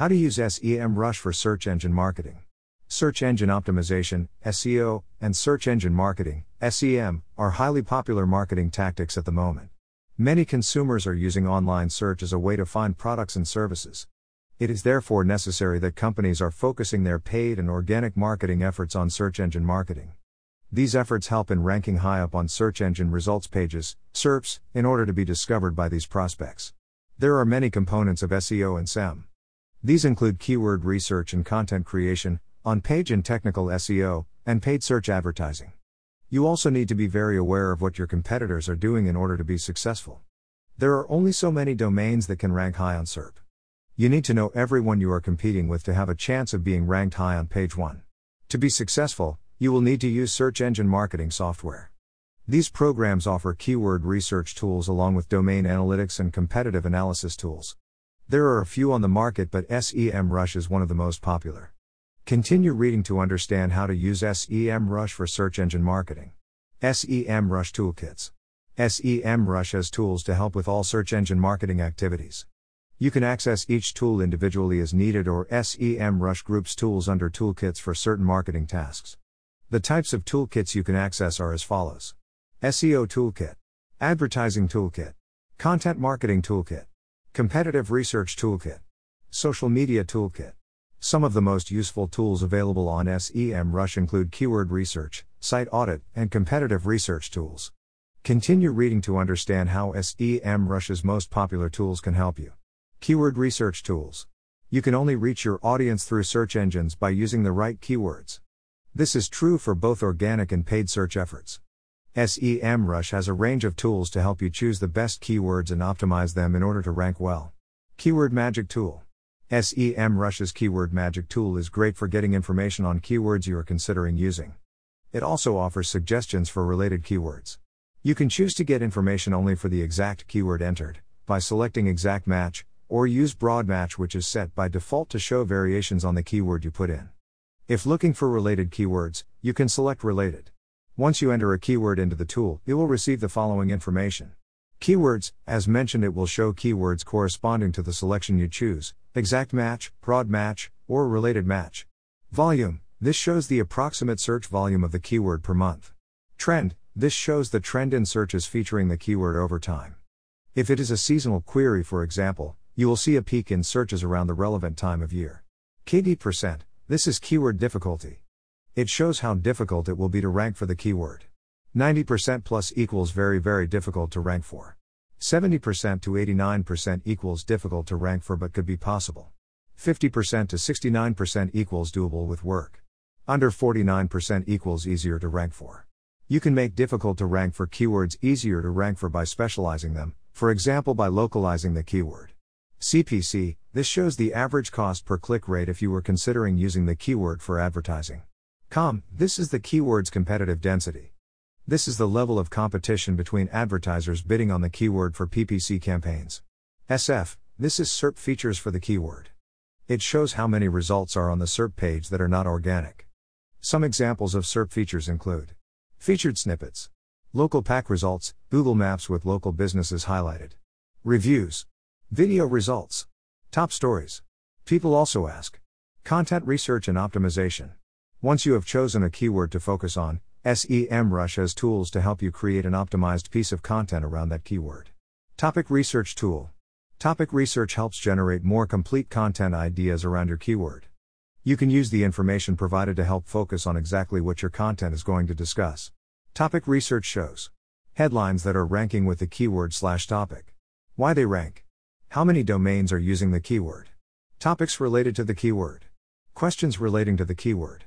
How to use SEMrush for search engine marketing. Search engine optimization, SEO, and search engine marketing, SEM, are highly popular marketing tactics at the moment. Many consumers are using online search as a way to find products and services. It is therefore necessary that companies are focusing their paid and organic marketing efforts on search engine marketing. These efforts help in ranking high up on search engine results pages, SERPs, in order to be discovered by these prospects. There are many components of SEO and SEM. These include keyword research and content creation, on page and technical SEO, and paid search advertising. You also need to be very aware of what your competitors are doing in order to be successful. There are only so many domains that can rank high on SERP. You need to know everyone you are competing with to have a chance of being ranked high on page 1. To be successful, you will need to use search engine marketing software. These programs offer keyword research tools along with domain analytics and competitive analysis tools. There are a few on the market, but SEMrush is one of the most popular. Continue reading to understand how to use SEMrush for search engine marketing. SEMrush Toolkits. SEMrush has tools to help with all search engine marketing activities. You can access each tool individually as needed or SEMrush groups tools under toolkits for certain marketing tasks. The types of toolkits you can access are as follows SEO Toolkit, Advertising Toolkit, Content Marketing Toolkit, Competitive Research Toolkit, Social Media Toolkit. Some of the most useful tools available on SEMrush include keyword research, site audit, and competitive research tools. Continue reading to understand how SEMrush's most popular tools can help you. Keyword research tools. You can only reach your audience through search engines by using the right keywords. This is true for both organic and paid search efforts. SEMrush has a range of tools to help you choose the best keywords and optimize them in order to rank well. Keyword Magic Tool SEMrush's Keyword Magic Tool is great for getting information on keywords you are considering using. It also offers suggestions for related keywords. You can choose to get information only for the exact keyword entered, by selecting Exact Match, or use Broad Match, which is set by default to show variations on the keyword you put in. If looking for related keywords, you can select Related. Once you enter a keyword into the tool, you will receive the following information. Keywords, as mentioned, it will show keywords corresponding to the selection you choose exact match, broad match, or related match. Volume, this shows the approximate search volume of the keyword per month. Trend, this shows the trend in searches featuring the keyword over time. If it is a seasonal query, for example, you will see a peak in searches around the relevant time of year. KD percent, this is keyword difficulty. It shows how difficult it will be to rank for the keyword. 90% plus equals very, very difficult to rank for. 70% to 89% equals difficult to rank for but could be possible. 50% to 69% equals doable with work. Under 49% equals easier to rank for. You can make difficult to rank for keywords easier to rank for by specializing them, for example by localizing the keyword. CPC, this shows the average cost per click rate if you were considering using the keyword for advertising. Com, this is the keyword's competitive density. This is the level of competition between advertisers bidding on the keyword for PPC campaigns. SF, this is SERP features for the keyword. It shows how many results are on the SERP page that are not organic. Some examples of SERP features include featured snippets, local pack results, Google Maps with local businesses highlighted, reviews, Video results. Top stories. People also ask. Content research and optimization. Once you have chosen a keyword to focus on, SEMrush has tools to help you create an optimized piece of content around that keyword. Topic Research Tool. Topic Research helps generate more complete content ideas around your keyword. You can use the information provided to help focus on exactly what your content is going to discuss. Topic Research shows headlines that are ranking with the keyword slash topic. Why they rank. How many domains are using the keyword? Topics related to the keyword. Questions relating to the keyword.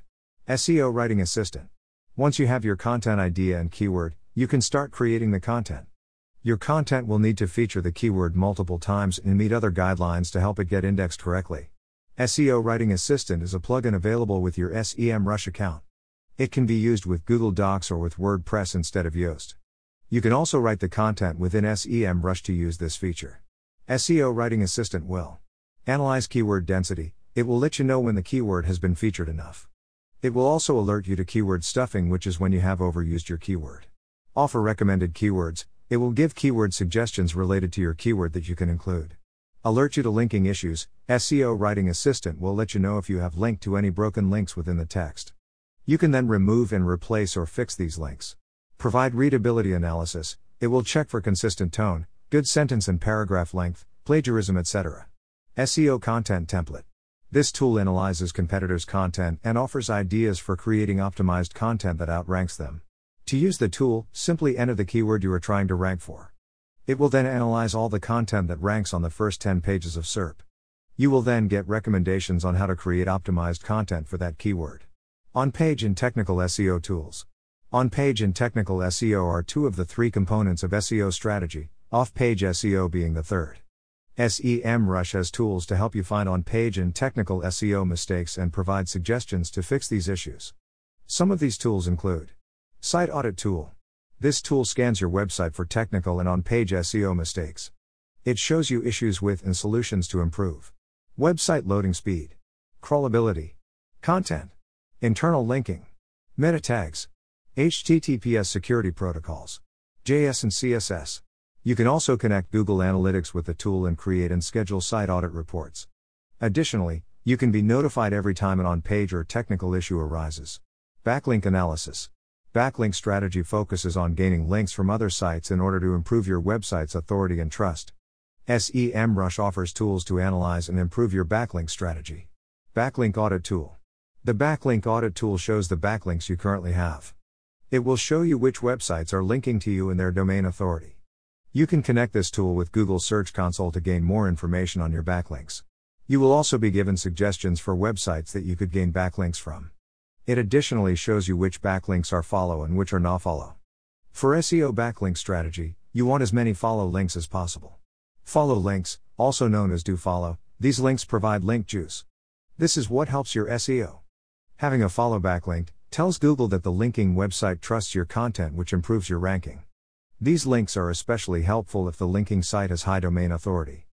SEO Writing Assistant. Once you have your content idea and keyword, you can start creating the content. Your content will need to feature the keyword multiple times and meet other guidelines to help it get indexed correctly. SEO Writing Assistant is a plugin available with your SEMrush account. It can be used with Google Docs or with WordPress instead of Yoast. You can also write the content within SEMrush to use this feature. SEO Writing Assistant will analyze keyword density, it will let you know when the keyword has been featured enough. It will also alert you to keyword stuffing, which is when you have overused your keyword. Offer recommended keywords, it will give keyword suggestions related to your keyword that you can include. Alert you to linking issues. SEO Writing Assistant will let you know if you have linked to any broken links within the text. You can then remove and replace or fix these links. Provide readability analysis. It will check for consistent tone, good sentence and paragraph length, plagiarism, etc. SEO Content Template. This tool analyzes competitors' content and offers ideas for creating optimized content that outranks them. To use the tool, simply enter the keyword you are trying to rank for. It will then analyze all the content that ranks on the first 10 pages of SERP. You will then get recommendations on how to create optimized content for that keyword. On page and technical SEO tools. On page and technical SEO are two of the three components of SEO strategy, off page SEO being the third. SEMrush has tools to help you find on page and technical SEO mistakes and provide suggestions to fix these issues. Some of these tools include Site Audit Tool. This tool scans your website for technical and on page SEO mistakes. It shows you issues with and solutions to improve. Website loading speed, crawlability, content, internal linking, meta tags, HTTPS security protocols, JS and CSS. You can also connect Google Analytics with the tool and create and schedule site audit reports. Additionally, you can be notified every time an on page or technical issue arises. Backlink analysis. Backlink strategy focuses on gaining links from other sites in order to improve your website's authority and trust. SEMrush offers tools to analyze and improve your backlink strategy. Backlink Audit Tool. The Backlink Audit Tool shows the backlinks you currently have. It will show you which websites are linking to you and their domain authority. You can connect this tool with Google Search Console to gain more information on your backlinks. You will also be given suggestions for websites that you could gain backlinks from. It additionally shows you which backlinks are follow and which are not follow. For SEO backlink strategy, you want as many follow links as possible. Follow links, also known as do follow, these links provide link juice. This is what helps your SEO. Having a follow backlink tells Google that the linking website trusts your content, which improves your ranking. These links are especially helpful if the linking site has high domain authority.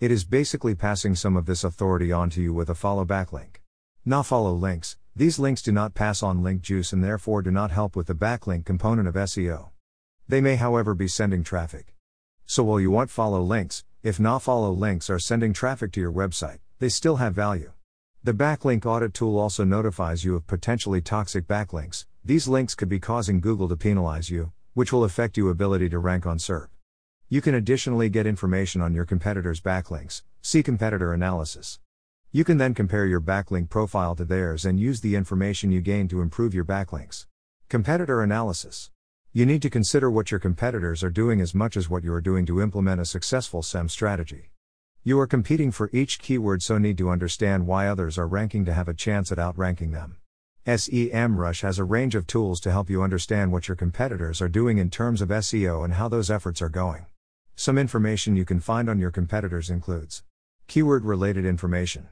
It is basically passing some of this authority on to you with a follow back backlink. follow links, these links do not pass on link juice and therefore do not help with the backlink component of SEO. They may, however, be sending traffic. So while you want follow links, if not follow links are sending traffic to your website, they still have value. The backlink audit tool also notifies you of potentially toxic backlinks. These links could be causing Google to penalize you, which will affect your ability to rank on SERP. You can additionally get information on your competitors' backlinks. See competitor analysis. You can then compare your backlink profile to theirs and use the information you gain to improve your backlinks. Competitor analysis. You need to consider what your competitors are doing as much as what you are doing to implement a successful SEM strategy. You are competing for each keyword, so need to understand why others are ranking to have a chance at outranking them. SEMrush has a range of tools to help you understand what your competitors are doing in terms of SEO and how those efforts are going. Some information you can find on your competitors includes keyword related information.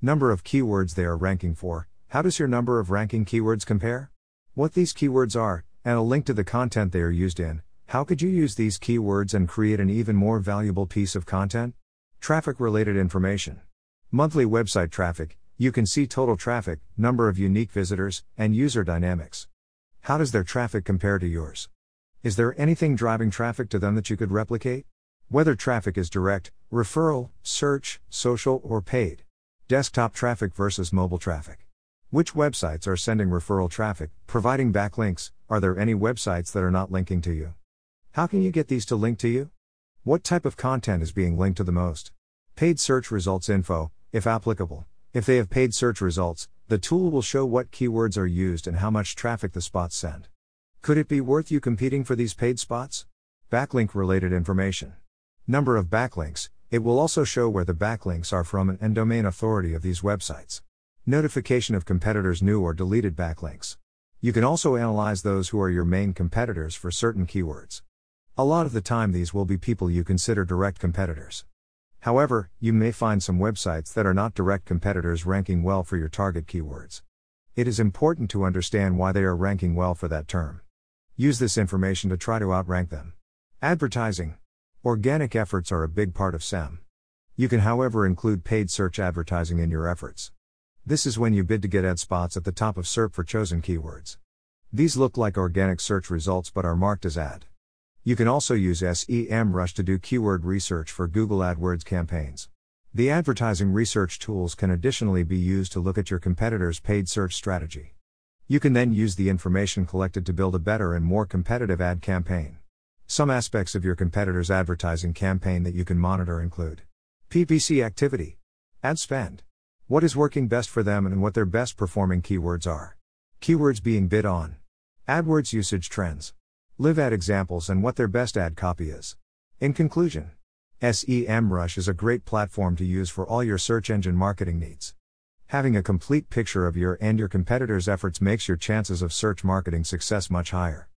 Number of keywords they are ranking for. How does your number of ranking keywords compare? What these keywords are, and a link to the content they are used in. How could you use these keywords and create an even more valuable piece of content? Traffic related information. Monthly website traffic. You can see total traffic, number of unique visitors, and user dynamics. How does their traffic compare to yours? Is there anything driving traffic to them that you could replicate? Whether traffic is direct, referral, search, social, or paid. Desktop traffic versus mobile traffic. Which websites are sending referral traffic, providing backlinks? Are there any websites that are not linking to you? How can you get these to link to you? What type of content is being linked to the most? Paid search results info, if applicable. If they have paid search results, the tool will show what keywords are used and how much traffic the spots send. Could it be worth you competing for these paid spots? Backlink related information. Number of backlinks, it will also show where the backlinks are from and domain authority of these websites. Notification of competitors' new or deleted backlinks. You can also analyze those who are your main competitors for certain keywords. A lot of the time, these will be people you consider direct competitors. However, you may find some websites that are not direct competitors ranking well for your target keywords. It is important to understand why they are ranking well for that term. Use this information to try to outrank them. Advertising. Organic efforts are a big part of SEM. You can, however, include paid search advertising in your efforts. This is when you bid to get ad spots at the top of SERP for chosen keywords. These look like organic search results but are marked as ad. You can also use SEMrush to do keyword research for Google AdWords campaigns. The advertising research tools can additionally be used to look at your competitors' paid search strategy. You can then use the information collected to build a better and more competitive ad campaign. Some aspects of your competitor's advertising campaign that you can monitor include PPC activity, ad spend, what is working best for them and what their best performing keywords are, keywords being bid on, AdWords usage trends, live ad examples, and what their best ad copy is. In conclusion, SEMrush is a great platform to use for all your search engine marketing needs. Having a complete picture of your and your competitors' efforts makes your chances of search marketing success much higher.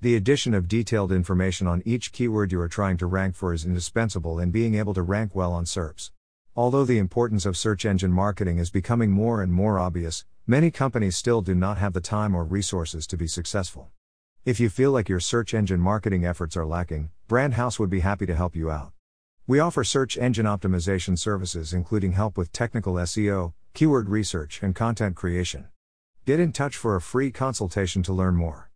The addition of detailed information on each keyword you are trying to rank for is indispensable in being able to rank well on SERPs. Although the importance of search engine marketing is becoming more and more obvious, many companies still do not have the time or resources to be successful. If you feel like your search engine marketing efforts are lacking, Brandhouse would be happy to help you out. We offer search engine optimization services, including help with technical SEO, keyword research, and content creation. Get in touch for a free consultation to learn more.